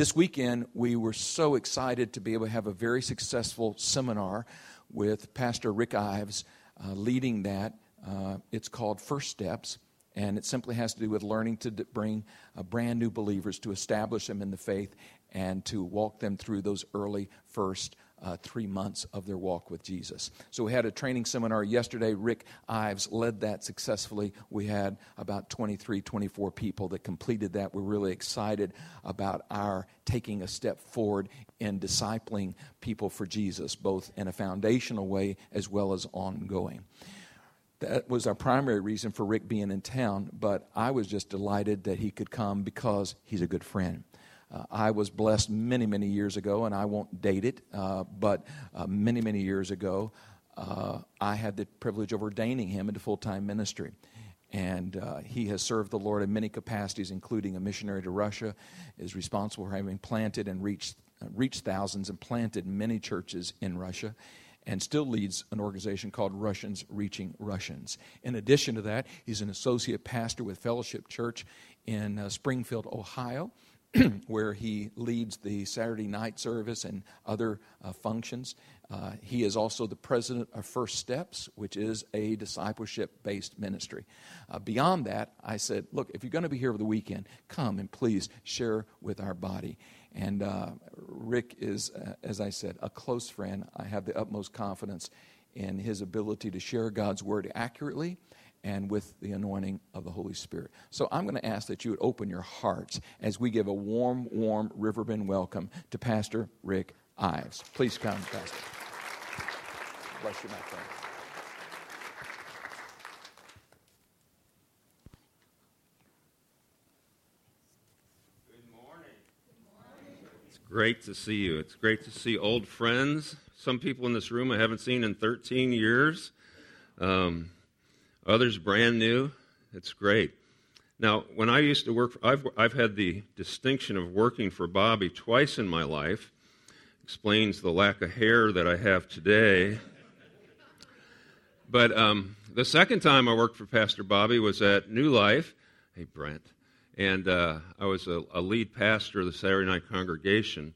This weekend, we were so excited to be able to have a very successful seminar with Pastor Rick Ives uh, leading that. Uh, it's called First Steps, and it simply has to do with learning to d- bring uh, brand new believers to establish them in the faith and to walk them through those early first uh, three months of their walk with Jesus. So we had a training seminar yesterday. Rick Ives led that successfully. We had about 23, 24 people that completed that. We're really excited about our taking a step forward in discipling people for Jesus, both in a foundational way as well as ongoing. That was our primary reason for Rick being in town, but I was just delighted that he could come because he's a good friend. Uh, I was blessed many, many years ago, and I won't date it, uh, but uh, many, many years ago, uh, I had the privilege of ordaining him into full time ministry. And uh, he has served the Lord in many capacities, including a missionary to Russia, is responsible for having planted and reached, uh, reached thousands and planted many churches in Russia and still leads an organization called Russians Reaching Russians. In addition to that, he's an associate pastor with Fellowship Church in uh, Springfield, Ohio. where he leads the Saturday night service and other uh, functions. Uh, he is also the president of First Steps, which is a discipleship based ministry. Uh, beyond that, I said, Look, if you're going to be here over the weekend, come and please share with our body. And uh, Rick is, uh, as I said, a close friend. I have the utmost confidence in his ability to share God's word accurately and with the anointing of the Holy Spirit. So I'm going to ask that you would open your hearts as we give a warm, warm Riverbend welcome to Pastor Rick Ives. Please come, Pastor. Bless you, my friend. Good morning. It's great to see you. It's great to see old friends. Some people in this room I haven't seen in 13 years. Um, others brand new. It's great. Now, when I used to work, for, I've, I've had the distinction of working for Bobby twice in my life. Explains the lack of hair that I have today. But um, the second time I worked for Pastor Bobby was at New Life. Hey, Brent. And uh, I was a, a lead pastor of the Saturday night congregation.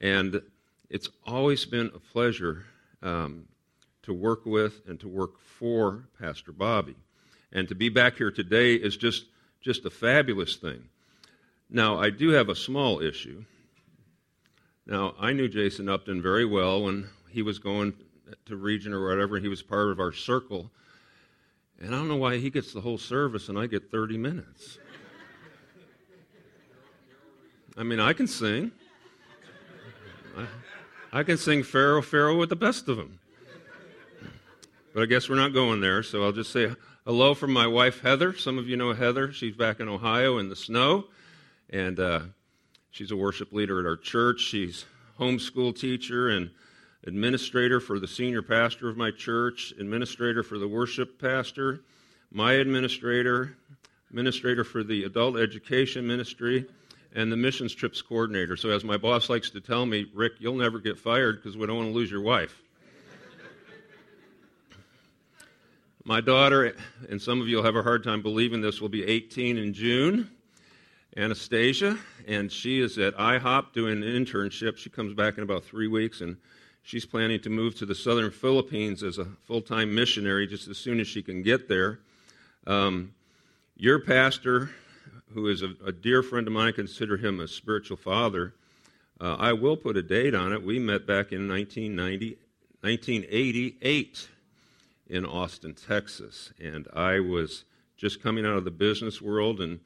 And it's always been a pleasure um, to work with and to work for Pastor Bobby. And to be back here today is just, just a fabulous thing. Now, I do have a small issue. Now, I knew Jason Upton very well when he was going to region or whatever, he was part of our circle. And I don't know why he gets the whole service and I get 30 minutes. I mean, I can sing. I, I can sing Pharaoh, Pharaoh with the best of them. But I guess we're not going there, so I'll just say hello from my wife, Heather. Some of you know Heather. She's back in Ohio in the snow, and uh, she's a worship leader at our church. She's homeschool teacher and administrator for the senior pastor of my church, administrator for the worship pastor, my administrator, administrator for the adult education ministry, and the missions trips coordinator. So, as my boss likes to tell me, Rick, you'll never get fired because we don't want to lose your wife. My daughter, and some of you will have a hard time believing this, will be 18 in June. Anastasia, and she is at IHOP doing an internship. She comes back in about three weeks, and she's planning to move to the southern Philippines as a full time missionary just as soon as she can get there. Um, your pastor, who is a, a, dear friend of mine, I consider him a spiritual father. Uh, I will put a date on it. We met back in 1990, 1988 in Austin, Texas. And I was just coming out of the business world, and,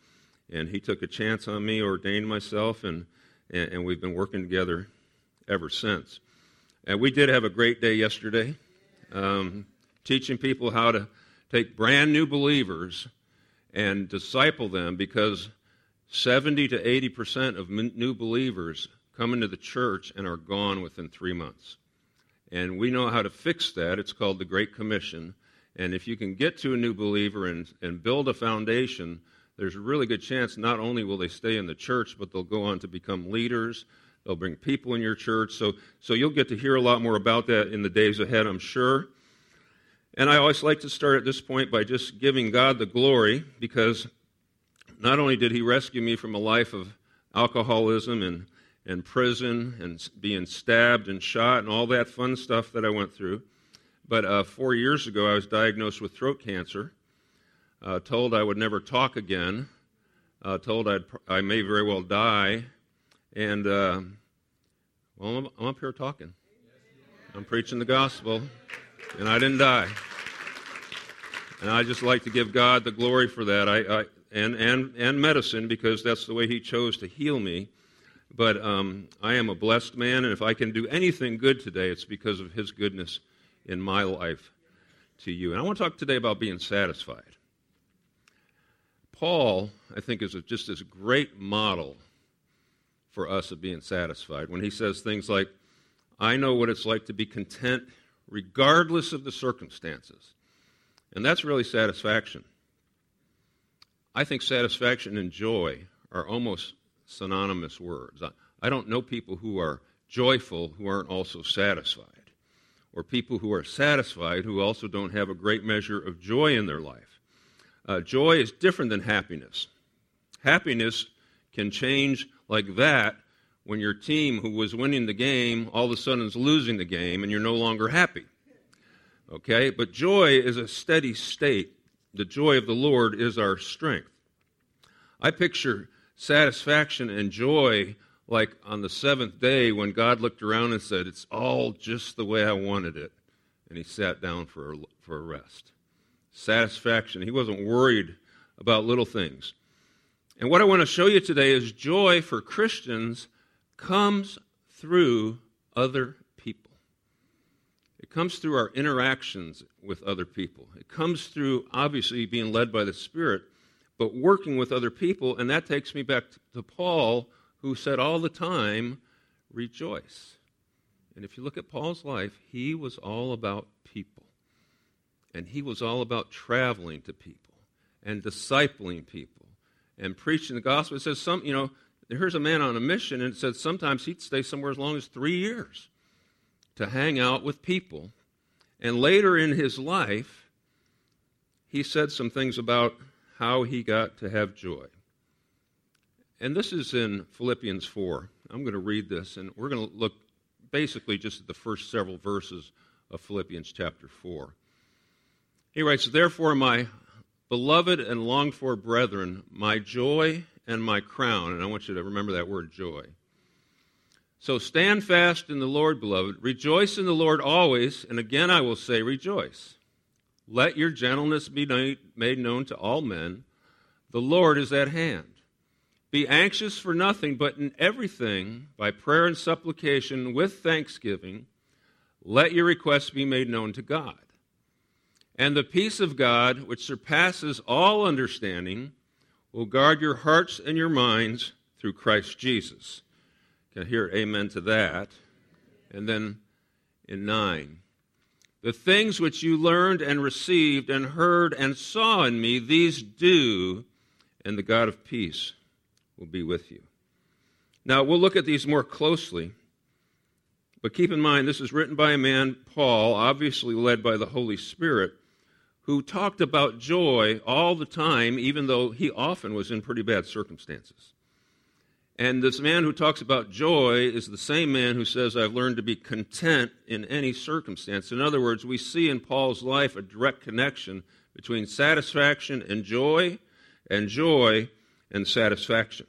and he took a chance on me, ordained myself, and, and, and we've been working together ever since. And we did have a great day yesterday, um, teaching people how to take brand new believers and disciple them because 70 to 80 percent of new believers come into the church and are gone within three months. And we know how to fix that. It's called the Great Commission. And if you can get to a new believer and, and build a foundation, there's a really good chance not only will they stay in the church, but they'll go on to become leaders. They'll bring people in your church. So, so you'll get to hear a lot more about that in the days ahead, I'm sure. And I always like to start at this point by just giving God the glory because not only did He rescue me from a life of alcoholism and, and prison and being stabbed and shot and all that fun stuff that I went through. But uh, four years ago, I was diagnosed with throat cancer, uh, told I would never talk again, uh, told I'd, I may very well die, and uh, well, I'm, I'm up here talking. I'm preaching the gospel, and I didn't die. And I just like to give God the glory for that. I, I and, and, and medicine because that's the way He chose to heal me. But um, I am a blessed man, and if I can do anything good today, it's because of His goodness in my life to you. And I want to talk today about being satisfied. Paul, I think, is just this great model for us of being satisfied when he says things like, I know what it's like to be content regardless of the circumstances. And that's really satisfaction. I think satisfaction and joy are almost synonymous words. I, I don't know people who are joyful who aren't also satisfied, or people who are satisfied who also don't have a great measure of joy in their life. Uh, joy is different than happiness. Happiness can change like that when your team who was winning the game all of a sudden is losing the game and you're no longer happy. Okay? But joy is a steady state. The joy of the Lord is our strength. I picture satisfaction and joy like on the seventh day when God looked around and said, It's all just the way I wanted it. And he sat down for a, for a rest. Satisfaction. He wasn't worried about little things. And what I want to show you today is joy for Christians comes through other people. It comes through our interactions with other people. It comes through, obviously, being led by the Spirit, but working with other people. And that takes me back to Paul, who said all the time, rejoice. And if you look at Paul's life, he was all about people. And he was all about traveling to people and discipling people and preaching the gospel. It says some, you know, here's a man on a mission, and it says sometimes he'd stay somewhere as long as three years to hang out with people. And later in his life, he said some things about how he got to have joy. And this is in Philippians 4. I'm going to read this, and we're going to look basically just at the first several verses of Philippians chapter 4. He writes, Therefore, my beloved and longed for brethren, my joy and my crown. And I want you to remember that word joy. So stand fast in the Lord, beloved. Rejoice in the Lord always. And again, I will say, rejoice. Let your gentleness be made known to all men. The Lord is at hand. Be anxious for nothing, but in everything, by prayer and supplication, with thanksgiving, let your requests be made known to God. And the peace of God, which surpasses all understanding, will guard your hearts and your minds through Christ Jesus. Can I hear amen to that. And then in 9, the things which you learned and received and heard and saw in me, these do, and the God of peace will be with you. Now, we'll look at these more closely, but keep in mind this is written by a man, Paul, obviously led by the Holy Spirit who talked about joy all the time, even though he often was in pretty bad circumstances. And this man who talks about joy is the same man who says, I've learned to be content in any circumstance. In other words, we see in Paul's life a direct connection between satisfaction and joy, and joy and satisfaction.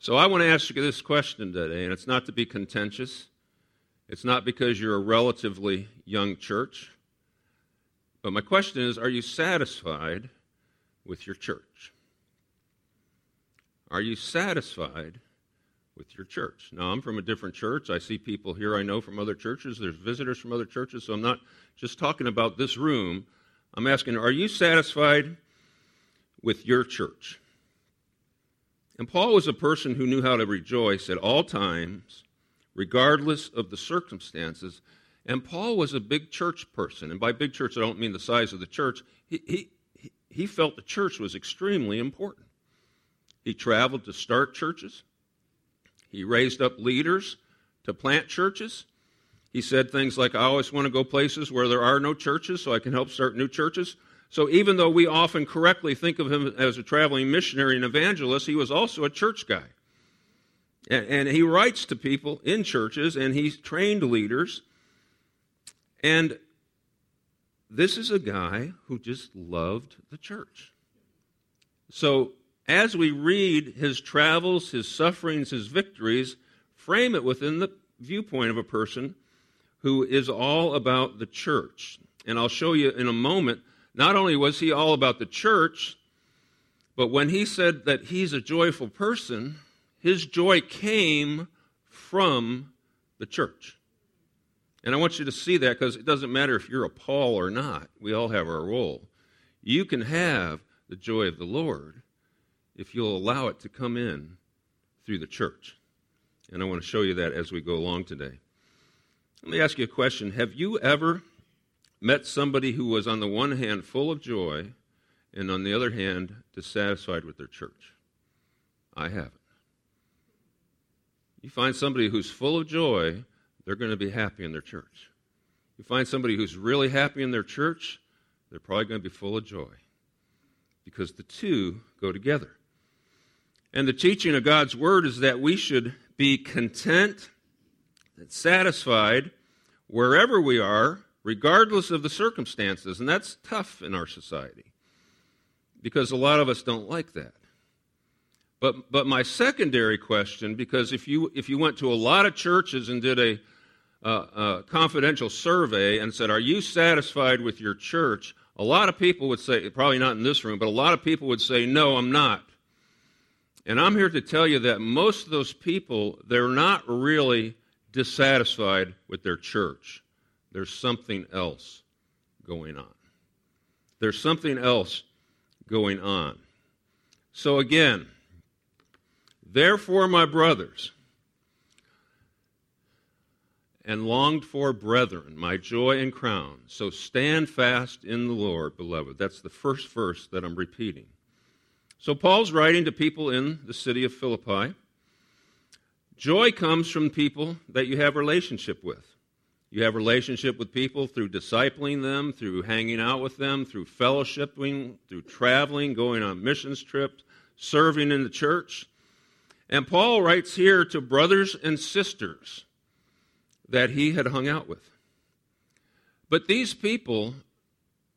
So I want to ask you this question today, and it's not to be contentious. It's not because you're a relatively young church. But my question is are you satisfied with your church? Are you satisfied with your church? Now, I'm from a different church. I see people here I know from other churches. There's visitors from other churches, so I'm not just talking about this room. I'm asking, are you satisfied with your church? And Paul was a person who knew how to rejoice at all times, regardless of the circumstances. And Paul was a big church person. And by big church, I don't mean the size of the church. He, he, he felt the church was extremely important. He traveled to start churches, he raised up leaders to plant churches. He said things like, I always want to go places where there are no churches so I can help start new churches. So even though we often correctly think of him as a traveling missionary and evangelist, he was also a church guy. And, and he writes to people in churches, and he's trained leaders. And this is a guy who just loved the church. So, as we read his travels, his sufferings, his victories, frame it within the viewpoint of a person who is all about the church. And I'll show you in a moment, not only was he all about the church, but when he said that he's a joyful person, his joy came from the church. And I want you to see that because it doesn't matter if you're a Paul or not, we all have our role. You can have the joy of the Lord if you'll allow it to come in through the church. And I want to show you that as we go along today. Let me ask you a question. Have you ever met somebody who was, on the one hand, full of joy, and on the other hand, dissatisfied with their church? I haven't. You find somebody who's full of joy, they're going to be happy in their church. You find somebody who's really happy in their church, they're probably going to be full of joy because the two go together. And the teaching of God's Word is that we should be content and satisfied wherever we are, regardless of the circumstances. And that's tough in our society because a lot of us don't like that. But, but my secondary question, because if you, if you went to a lot of churches and did a, uh, confidential survey and said, Are you satisfied with your church? A lot of people would say, probably not in this room, but a lot of people would say, No, I'm not. And I'm here to tell you that most of those people, they're not really dissatisfied with their church. There's something else going on. There's something else going on. So again, therefore, my brothers, and longed for brethren, my joy and crown. So stand fast in the Lord, beloved. That's the first verse that I'm repeating. So Paul's writing to people in the city of Philippi. Joy comes from people that you have relationship with. You have relationship with people through discipling them, through hanging out with them, through fellowshipping, through traveling, going on missions trips, serving in the church. And Paul writes here to brothers and sisters that he had hung out with. But these people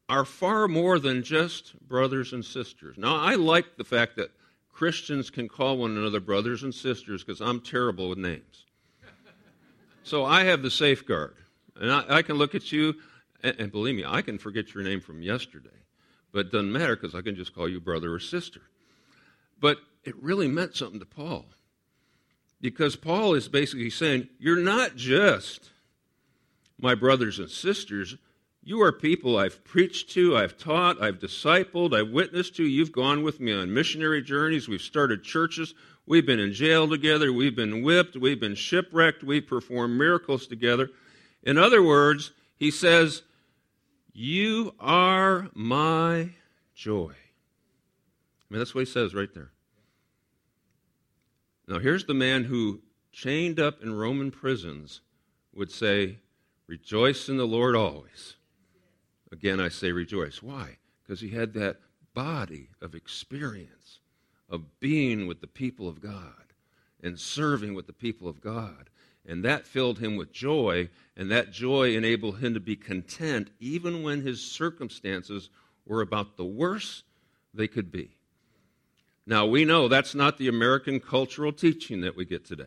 are far more than just brothers and sisters. Now, I like the fact that Christians can call one another brothers and sisters because I'm terrible with names. so I have the safeguard. And I, I can look at you, and, and, believe me, I can forget your name from yesterday. But it doesn't matter because I can just call you brother or sister. But it really meant something to Paul. Because Paul is basically saying, You're not just my brothers and sisters. You are people I've preached to, I've taught, I've discipled, I've witnessed to. You've gone with me on missionary journeys. We've started churches. We've been in jail together. We've been whipped. We've been shipwrecked. We've performed miracles together. In other words, he says, You are my joy. I mean, that's what he says right there. Now, here's the man who, chained up in Roman prisons, would say, Rejoice in the Lord always. Again, I say rejoice. Why? Because he had that body of experience of being with the people of God and serving with the people of God. And that filled him with joy, and that joy enabled him to be content even when his circumstances were about the worst they could be. Now, we know that's not the American cultural teaching that we get today.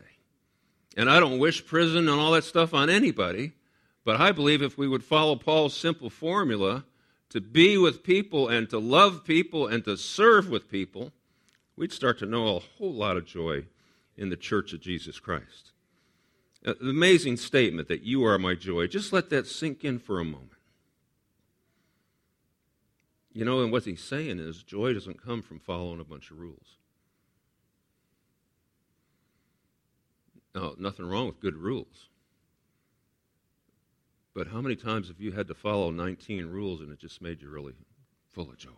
And I don't wish prison and all that stuff on anybody, but I believe if we would follow Paul's simple formula to be with people and to love people and to serve with people, we'd start to know a whole lot of joy in the church of Jesus Christ. Uh, an amazing statement that you are my joy. Just let that sink in for a moment. You know, and what he's saying is joy doesn't come from following a bunch of rules. Now, nothing wrong with good rules. But how many times have you had to follow 19 rules and it just made you really full of joy?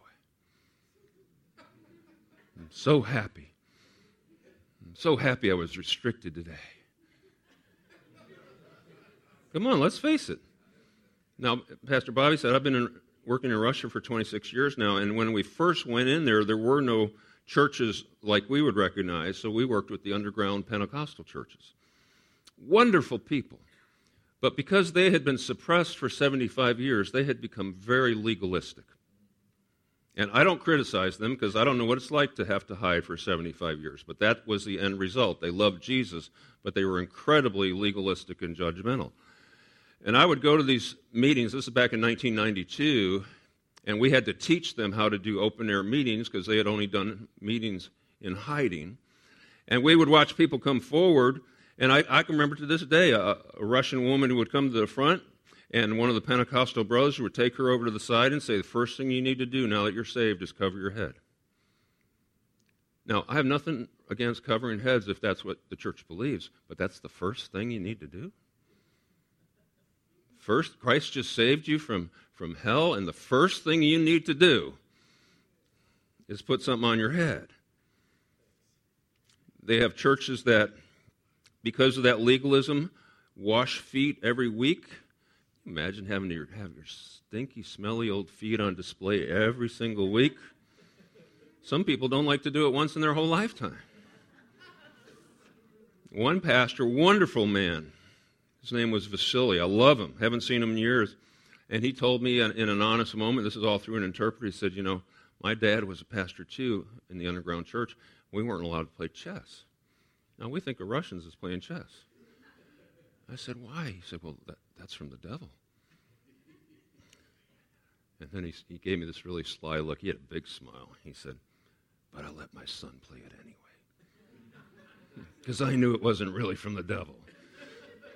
I'm so happy. I'm so happy I was restricted today. Come on, let's face it. Now, Pastor Bobby said, I've been in working in Russia for 26 years now, and when we first went in there, there were no churches like we would recognize, so we worked with the underground Pentecostal churches. Wonderful people. But because they had been suppressed for 75 years, they had become very legalistic. And I don't criticize them because I don't know what it's like to have to hide for 75 years. But that was the end result. They loved Jesus, but they were incredibly legalistic and judgmental. And I would go to these meetings, this is back in 1992, and we had to teach them how to do open air meetings because they had only done meetings in hiding. And we would watch people come forward, and I, I can remember to this day a, a Russian woman who would come to the front and one of the Pentecostal brothers would take her over to the side and say, The first thing you need to do now that you're saved is cover your head. Now, I have nothing against covering heads if that's what the church believes, but that's the first thing you need to do. First, Christ just saved you from, from hell, and the first thing you need to do is put something on your head. They have churches that, because of that legalism, wash feet every week Imagine having to have your stinky, smelly old feet on display every single week. Some people don't like to do it once in their whole lifetime. One pastor, wonderful man, his name was Vasily. I love him. Haven't seen him in years. And he told me in, in an honest moment, this is all through an interpreter, he said, You know, my dad was a pastor too in the underground church. We weren't allowed to play chess. Now, we think of Russians as playing chess. I said, Why? He said, Well, that, that's from the devil. And then he, he gave me this really sly look. He had a big smile. He said, But I let my son play it anyway. Because I knew it wasn't really from the devil.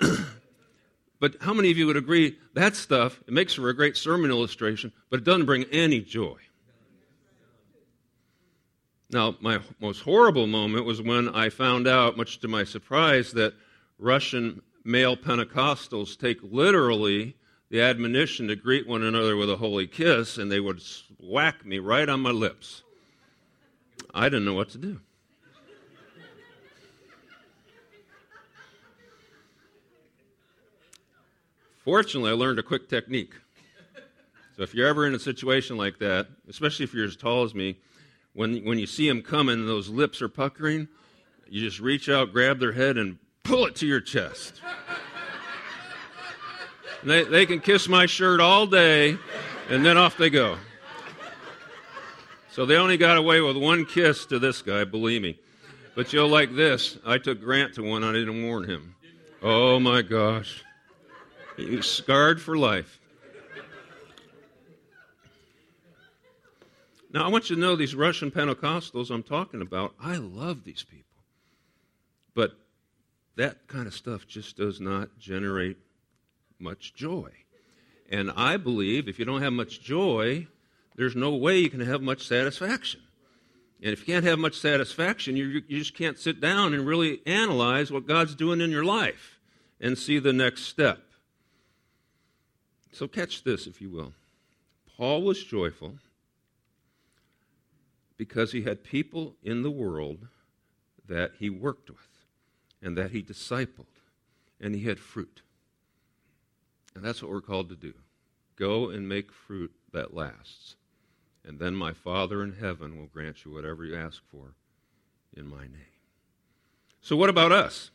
but how many of you would agree that stuff, it makes for a great sermon illustration, but it doesn't bring any joy? Now, my most horrible moment was when I found out, much to my surprise, that Russian male Pentecostals take literally the admonition to greet one another with a holy kiss, and they would whack me right on my lips. I didn't know what to do. Fortunately, I learned a quick technique. So if you're ever in a situation like that, especially if you're as tall as me, when, when you see them coming, those lips are puckering, you just reach out, grab their head, and pull it to your chest. They, they can kiss my shirt all day, and then off they go. So they only got away with one kiss to this guy, believe me. But you'll like this. I took Grant to one, I didn't warn him. Oh my gosh. He was scarred for life. Now, I want you to know these Russian Pentecostals I'm talking about, I love these people. But that kind of stuff just does not generate much joy. And I believe if you don't have much joy, there's no way you can have much satisfaction. And if you can't have much satisfaction, you, you just can't sit down and really analyze what God's doing in your life and see the next step. So, catch this, if you will. Paul was joyful because he had people in the world that he worked with and that he discipled, and he had fruit. And that's what we're called to do go and make fruit that lasts. And then my Father in heaven will grant you whatever you ask for in my name. So, what about us?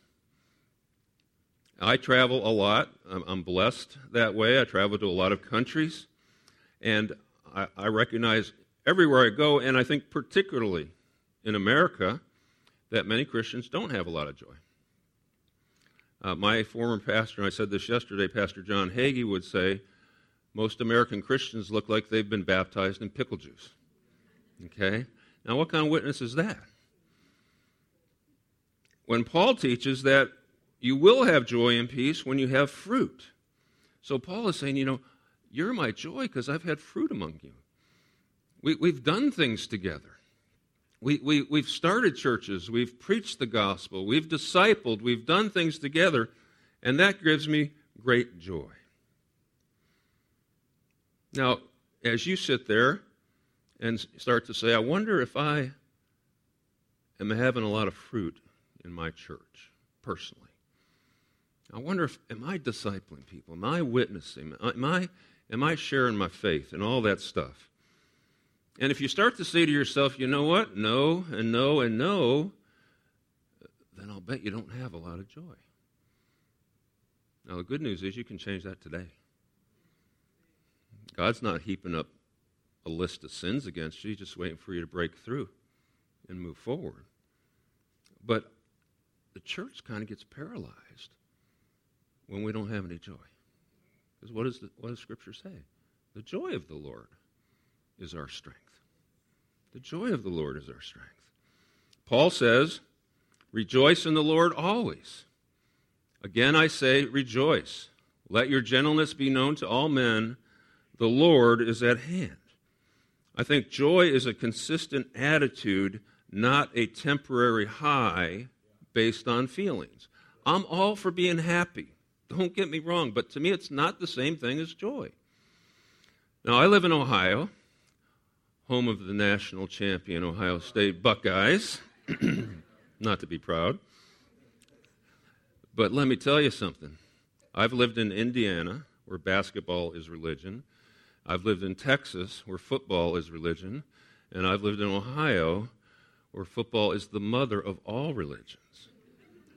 I travel a lot. I'm blessed that way. I travel to a lot of countries. And I, recognize everywhere I go, and I think particularly in America, that many Christians don't have a lot of joy. Uh, my former pastor, and I said this yesterday, Pastor John Hagee would say, most American Christians look like they've been baptized in pickle juice. Okay? Now, what kind of witness is that? When Paul teaches that you will have joy and peace when you have fruit. So Paul is saying, you know, you're my joy because I've had fruit among you. We, we've done things together. We, we, we've started churches, we've preached the gospel, we've discipled, we've done things together, and that gives me great joy. Now, as you sit there and start to say, I wonder if I am having a lot of fruit in my church personally. I wonder if am I discipling people? Am I witnessing? Am I am I sharing my faith and all that stuff? And if you start to say to yourself, you know what, no, and no, and no, then I'll bet you don't have a lot of joy. Now, the good news is you can change that today. God's not heaping up a list of sins against you, He's just waiting for you to break through and move forward. But the church kind of gets paralyzed when we don't have any joy. Because what, what does Scripture say? The joy of the Lord is our strength. The joy of the Lord is our strength. Paul says, Rejoice in the Lord always. Again, I say, rejoice. Let your gentleness be known to all men. The Lord is at hand. I think joy is a consistent attitude, not a temporary high based on feelings. I'm all for being happy. Don't get me wrong, but to me, it's not the same thing as joy. Now, I live in Ohio, home of the national champion Ohio State Buckeyes. not to be proud. But let me tell you something. I've lived in Indiana, where basketball is religion. I've lived in Texas, where football is religion. And I've lived in Ohio, where football is the mother of all religions.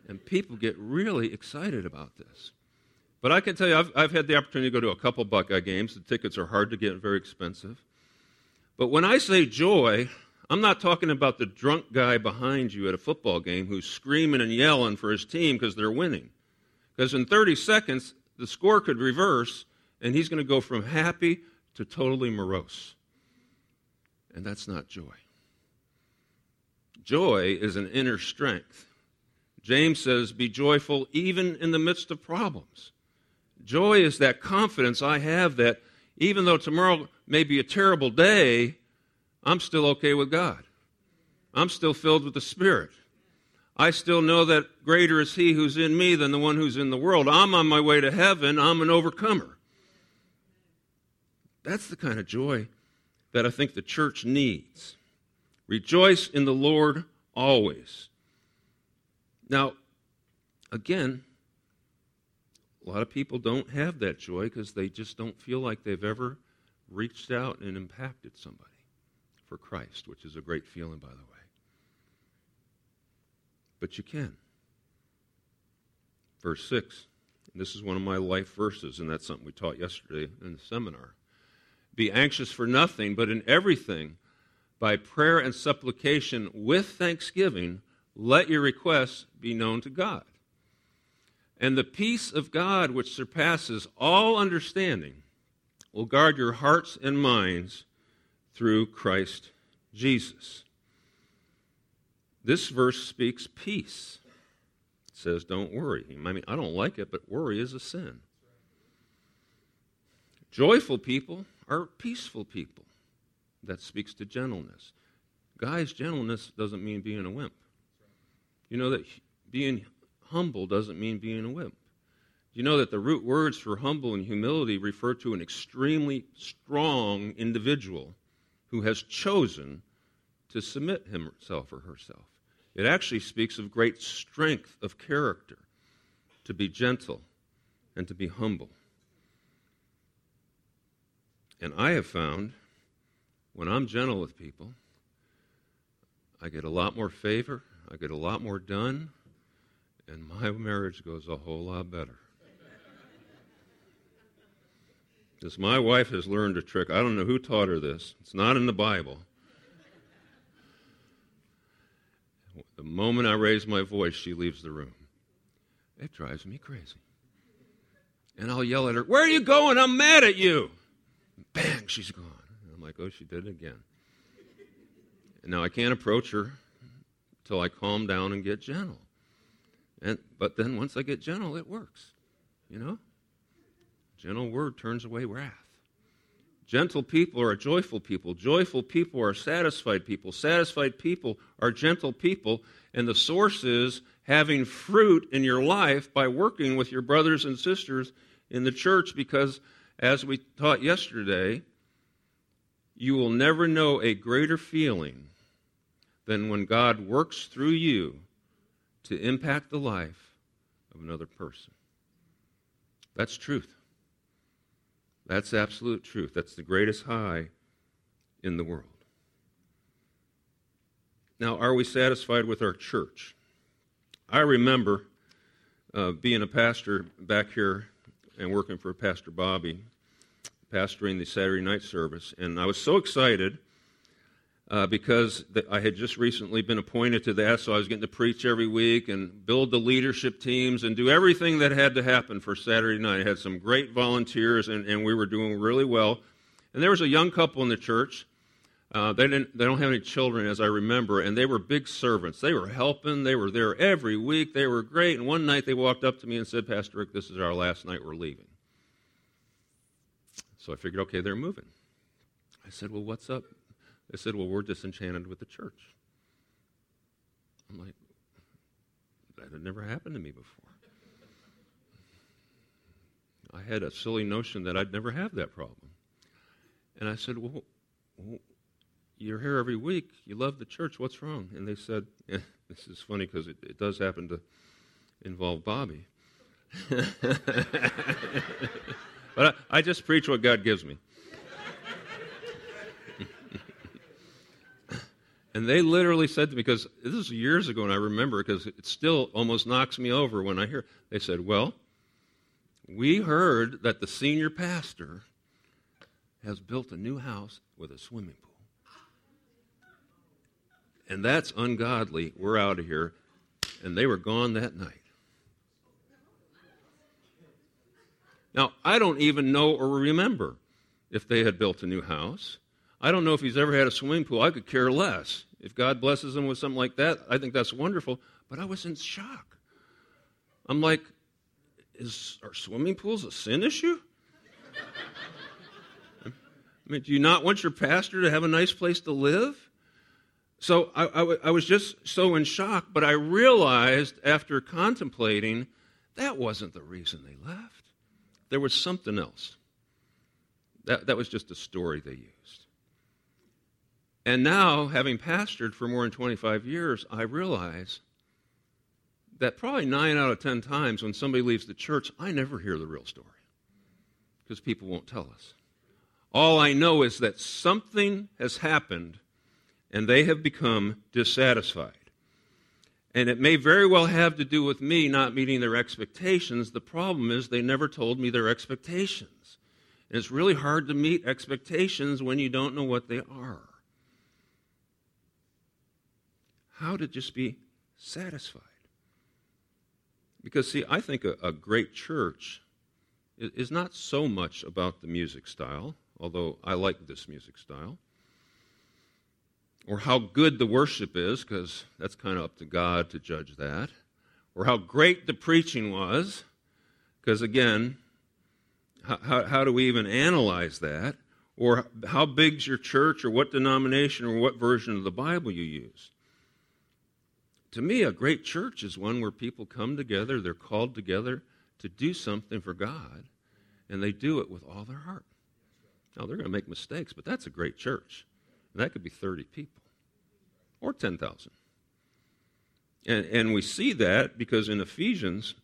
And people get really excited about this. But I can tell you, I've, I've had the opportunity to go to a couple Buckeye games. The tickets are hard to get, very expensive. But when I say joy, I'm not talking about the drunk guy behind you at a football game who's screaming and yelling for his team because they're winning. Because in 30 seconds, the score could reverse, and he's going to go from happy to totally morose. And that's not joy. Joy is an inner strength. James says, Be joyful even in the midst of problems. Joy is that confidence I have that even though tomorrow may be a terrible day, I'm still okay with God. I'm still filled with the Spirit. I still know that greater is He who's in me than the one who's in the world. I'm on my way to heaven. I'm an overcomer. That's the kind of joy that I think the church needs. Rejoice in the Lord always. Now, again, a lot of people don't have that joy because they just don't feel like they've ever reached out and impacted somebody for Christ, which is a great feeling, by the way. But you can. Verse 6. This is one of my life verses, and that's something we taught yesterday in the seminar. Be anxious for nothing, but in everything, by prayer and supplication with thanksgiving, let your requests be known to God. And the peace of God, which surpasses all understanding, will guard your hearts and minds through Christ Jesus. This verse speaks peace. It says, don't worry. I mean, I don't like it, but worry is a sin. Joyful people are peaceful people. That speaks to gentleness. Guys, gentleness doesn't mean being a wimp. You know that being humble doesn't mean being a wimp. You know that the root words for humble and humility refer to an extremely strong individual who has chosen to submit himself or herself. It actually speaks of great strength of character, to be gentle and to be humble. And I have found when I'm gentle with people, I get a lot more favor, I get a lot more done, and my marriage goes a whole lot better. Because my wife has learned a trick. I don't know who taught her this, it's not in the Bible. The moment I raise my voice, she leaves the room. It drives me crazy. And I'll yell at her, Where are you going? I'm mad at you. Bang, she's gone. And I'm like, Oh, she did it again. And now I can't approach her until I calm down and get gentle. And, but then once I get gentle, it works. You know? Gentle word turns away wrath. Gentle people are joyful people. Joyful people are satisfied people. Satisfied people are gentle people. And the source is having fruit in your life by working with your brothers and sisters in the church because, as we taught yesterday, you will never know a greater feeling than when God works through you to impact the life of another person. That's truth. That's absolute truth. That's the greatest high in the world. Now, are we satisfied with our church? I remember uh, being a pastor back here and working for Pastor Bobby, pastoring the Saturday night service, and I was so excited uh, because I had just recently been appointed to that, so I was getting to preach every week and build the leadership teams and do everything that had to happen for Saturday night. I had some great volunteers, and, and we were doing really well. And there was a young couple in the church. Uh, they, didn't, they don't have any children, as I remember, and they were big servants. They were helping. They were there every week. They were great. And one night they walked up to me and said, Pastor Rick, this is our last night. We're leaving. So I figured, okay, they're moving. I said, well, what's up? They said, Well, we're disenchanted with the church. I'm like, That had never happened to me before. I had a silly notion that I'd never have that problem. And I said, Well, you're here every week. You love the church. What's wrong? And they said, yeah, This is funny because it, it does happen to involve Bobby. but I, I just preach what God gives me. And they literally said to me, because this is years ago, and I remember because it still almost knocks me over when I hear. They said, "Well, we heard that the senior pastor has built a new house with a swimming pool, and that's ungodly. We're out of here." And they were gone that night. Now, I don't even know or remember if they had built a new house. I don't know if he's ever had a swimming pool. I could care less. If God blesses them with something like that, I think that's wonderful. But I was in shock. I'm like, is our swimming pools a sin issue? I mean, do you not want your pastor to have a nice place to live? So I, was just so in shock, but I realized after contemplating that wasn't the reason they left. There was something else. That, that was just a story they used. And now, having pastored for more than 25 years, I realize that probably nine out of 10 times when somebody leaves the church, I never hear the real story because people won't tell us. All I know is that something has happened and they have become dissatisfied. And it may very well have to do with me not meeting their expectations. The problem is they never told me their expectations. And it's really hard to meet expectations when you don't know what they are how to just be satisfied. Because, see, I think a, a great church is, is not so much about the music style, although I like this music style, or how good the worship is, because that's kind of up to God to judge that, or how great the preaching was, because again, how, how, do we even analyze that? Or how big's your church, or what denomination, or what version of the Bible you use? To me, a great church is one where people come together, they're called together to do something for God, and they do it with all their heart. Now, they're going to make mistakes, but that's a great church. And that could be 30 people or 10,000. And, and we see that because in Ephesians,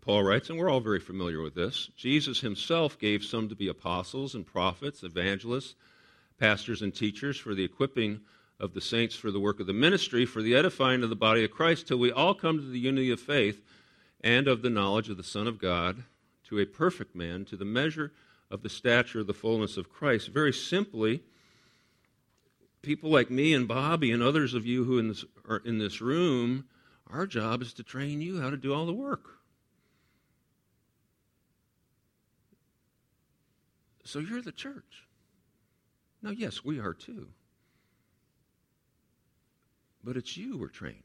Paul writes, and we're all very familiar with this Jesus himself gave some to be apostles and prophets, evangelists, pastors, and teachers for the equipping of the saints for the work of the ministry, for the edifying of the body of Christ, till we all come to the unity of faith and of the knowledge of the Son of God, to a perfect man, to the measure of the stature of the fullness of Christ. Very simply, people like me and Bobby and others of you who in this, are in this room, our job is to train you how to do all the work. So you're the church. Now, yes, we are too but it's you we're training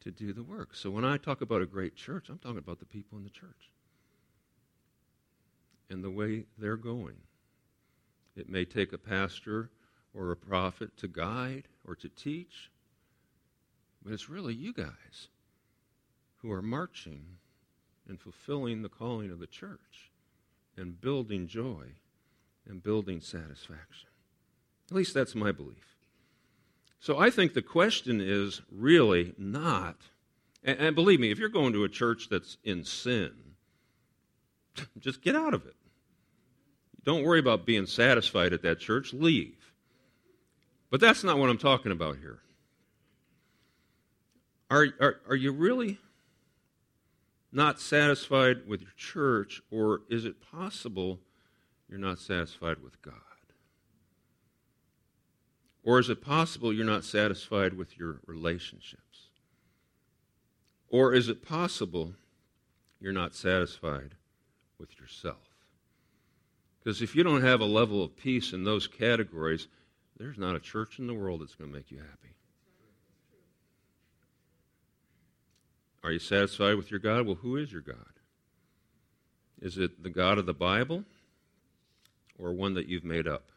to do the work. So when I talk about a great church, I'm talking about the people in the church and the way they're going. It may take a pastor or a prophet to guide or to teach, but it's really you guys who are marching and fulfilling the calling of the church and building joy and building satisfaction. At least that's my belief. So I think the question is really not, and, and believe me, if you're going to a church that's in sin, just get out of it. Don't worry about being satisfied at that church, leave. But that's not what I'm talking about here. Are, are, are you really not satisfied with your church, or is it possible you're not satisfied with God? Or is it possible you're not satisfied with your relationships? Or is it possible you're not satisfied with yourself? Because if you don't have a level of peace in those categories, there's not a church in the world that's going to make you happy. Are you satisfied with your God? Well, who is your God? Is it the God of the Bible or one that you've made up?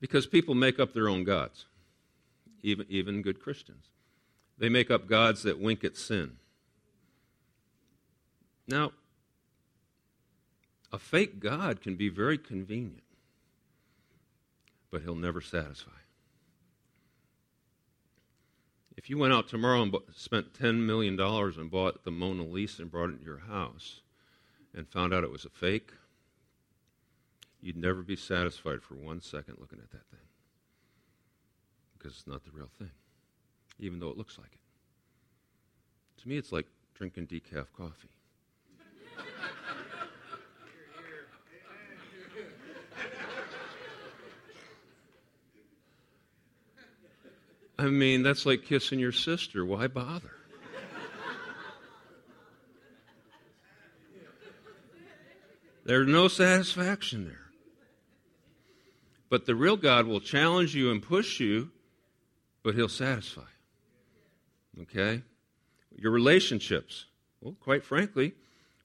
Because people make up their own gods, even, even good Christians. They make up gods that wink at sin. Now, a fake God can be very convenient, but he'll never satisfy. If you went out tomorrow and spent $10 million and bought the Mona Lisa and brought it to your house and found out it was a fake, you'd never be satisfied for one second looking at that thing because it's not the real thing, even though it looks like it. To me, it's like drinking decaf coffee. I mean, that's like kissing your sister. Why bother? There's no satisfaction there. But the real God will challenge you and push you, but He'll satisfy. Okay? Your relationships. Well, quite frankly,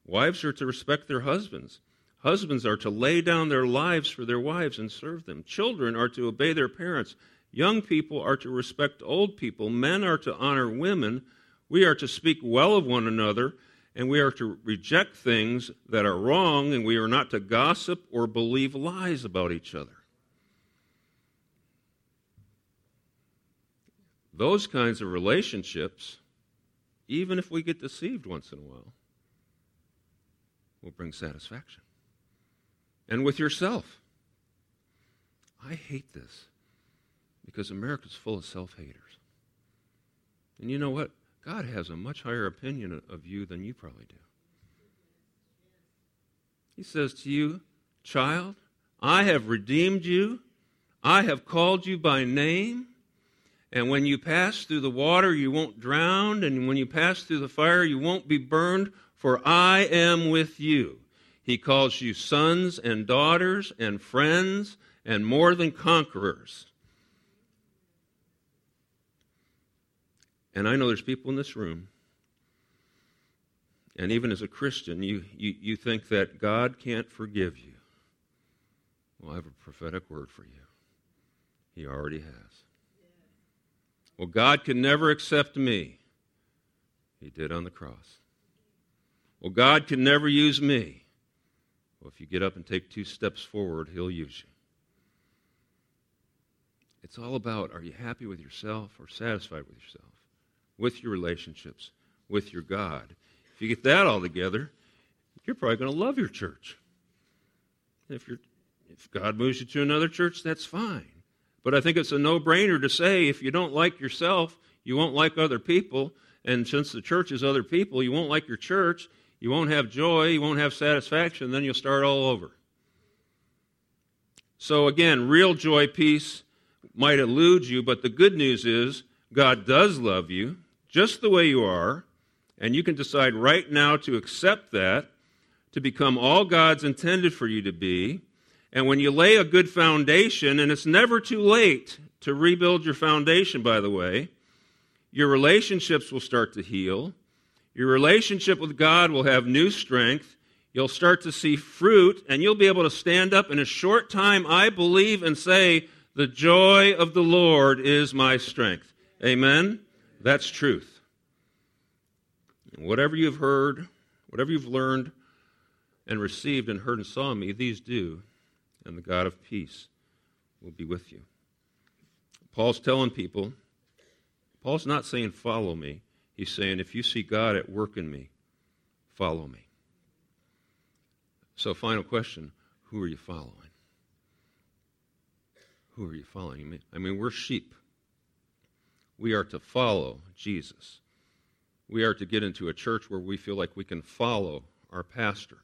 wives are to respect their husbands. Husbands are to lay down their lives for their wives and serve them. Children are to obey their parents. Young people are to respect old people. Men are to honor women. We are to speak well of one another, and we are to reject things that are wrong, and we are not to gossip or believe lies about each other. Those kinds of relationships, even if we get deceived once in a while, will bring satisfaction. And with yourself. I hate this because America's full of self haters. And you know what? God has a much higher opinion of you than you probably do. He says to you, Child, I have redeemed you, I have called you by name. And when you pass through the water, you won't drown. And when you pass through the fire, you won't be burned, for I am with you. He calls you sons and daughters and friends and more than conquerors. And I know there's people in this room, and even as a Christian, you, you, you think that God can't forgive you. Well, I have a prophetic word for you. He already has. Well, God can never accept me. He did on the cross. Well, God can never use me. Well, if you get up and take two steps forward, He'll use you. It's all about are you happy with yourself or satisfied with yourself? with your relationships, with your God. If you get that all together, you're probably going to love your church. If, if God moves you to another church, that's fine. But I think it's a no brainer to say if you don't like yourself, you won't like other people. And since the church is other people, you won't like your church, you won't have joy, you won't have satisfaction, then you'll start all over. So, again, real joy, peace might elude you, but the good news is God does love you just the way you are, and you can decide right now to accept that, to become all God's intended for you to be. And when you lay a good foundation, and it's never too late to rebuild your foundation, by the way, your relationships will start to heal. Your relationship with God will have new strength. You'll start to see fruit, and you'll be able to stand up in a short time, I believe, and say, The joy of the Lord is my strength. Amen? That's truth. Whatever you've heard, whatever you've learned and received and heard and saw me, these do, and the God of peace will be with you. Paul's telling people, Paul's not saying, follow me. He's saying, if you see God at work in me, follow me. So, final question who are you following? Who are you following? I mean, we're sheep. We are to follow Jesus. We are to get into a church where we feel like we can follow our pastor.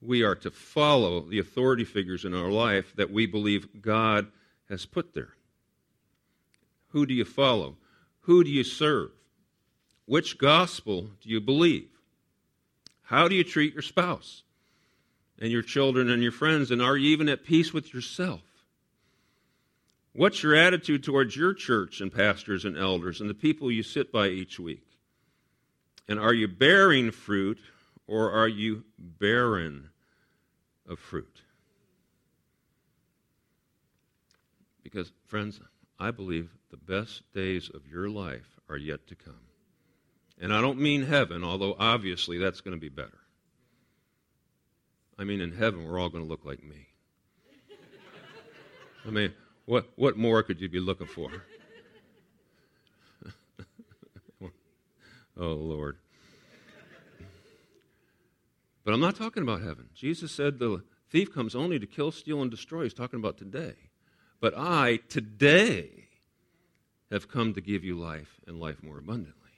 We are to follow the authority figures in our life that we believe God has put there. Who do you follow? Who do you serve? Which gospel do you believe? How do you treat your spouse and your children and your friends? And are you even at peace with yourself? What's your attitude towards your church and pastors and elders and the people you sit by each week? And are you bearing fruit or are you barren of fruit? Because, friends, I believe the best days of your life are yet to come. And I don't mean heaven, although obviously that's going to be better. I mean, in heaven, we're all going to look like me. I mean, what, what more could you be looking for? oh, Lord. But I'm not talking about heaven. Jesus said the thief comes only to kill, steal, and destroy. He's talking about today. But I, today, have come to give you life and life more abundantly.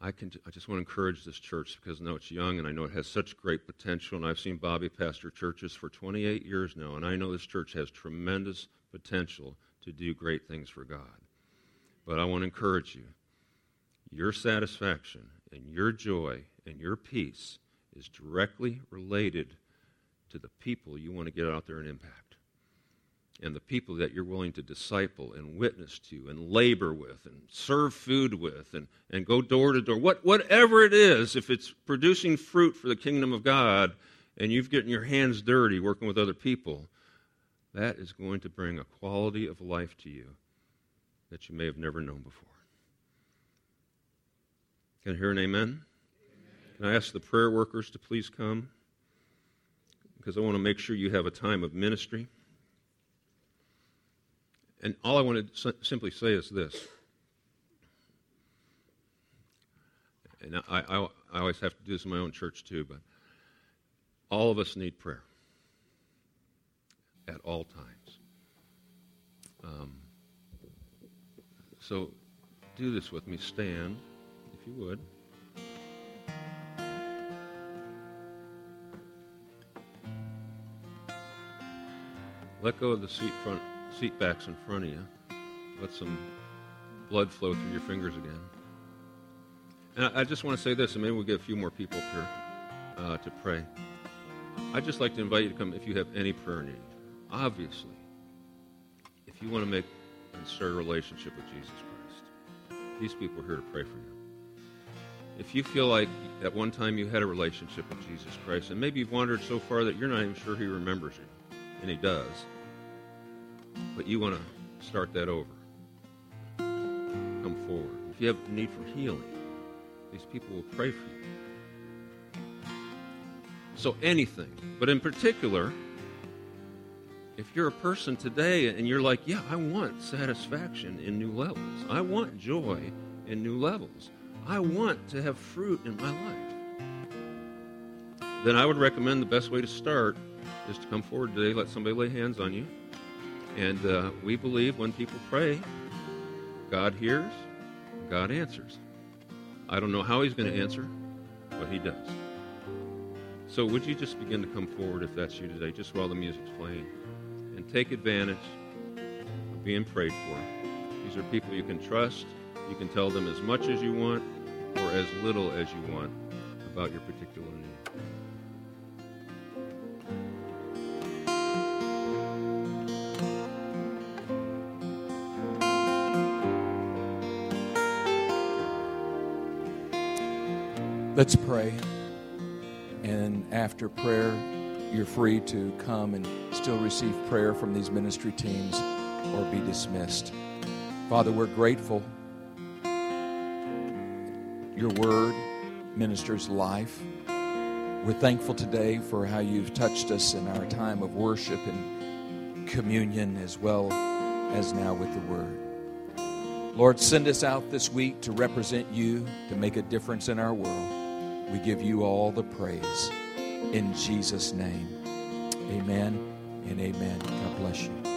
I, can, I just want to encourage this church because I know it's young and I know it has such great potential. And I've seen Bobby pastor churches for 28 years now, and I know this church has tremendous potential to do great things for God. But I want to encourage you your satisfaction and your joy and your peace is directly related to the people you want to get out there and impact and the people that you're willing to disciple and witness to and labor with and serve food with and, and go door to door, what, whatever it is, if it's producing fruit for the kingdom of God and you've gotten your hands dirty working with other people, that is going to bring a quality of life to you that you may have never known before. Can I hear an amen? amen? Can I ask the prayer workers to please come? Because I want to make sure you have a time of ministry. And all I want to simply say is this. And I, I, I, always have to do this in my own church too, but all of us need prayer at all times. Um, so do this with me. Stand, if you would. Let go of the seat front seat backs in front of you. Let some blood flow through your fingers again. And I, I just want to say this, and maybe we'll get a few more people up here uh, to pray. I'd just like to invite you to come if you have any prayer need. Obviously, if you want to make and start a relationship with Jesus Christ, these people are here to pray for you. If you feel like at one time you had a relationship with Jesus Christ, and maybe you've wandered so far that you're not even sure He remembers you, and He does, but you want to start that over, come forward. If you have a need for healing, these people will pray for you. So anything, but in particular, if you're a person today and you're like, yeah, I want satisfaction in new levels, I want joy in new levels, I want to have fruit in my life, then I would recommend the best way to start is to come forward today, let somebody lay hands on you. And uh, we believe when people pray, God hears, God answers. I don't know how He's going to answer, but He does. So, would you just begin to come forward if that's you today, just while the music's playing, and take advantage of being prayed for? These are people you can trust. You can tell them as much as you want or as little as you want about your particular need. Let's pray. And after prayer, you're free to come and still receive prayer from these ministry teams or be dismissed. Father, we're grateful. Your word ministers life. We're thankful today for how you've touched us in our time of worship and communion as well as now with the word. Lord, send us out this week to represent you, to make a difference in our world. We give you all the praise. In Jesus' name, amen and amen. God bless you.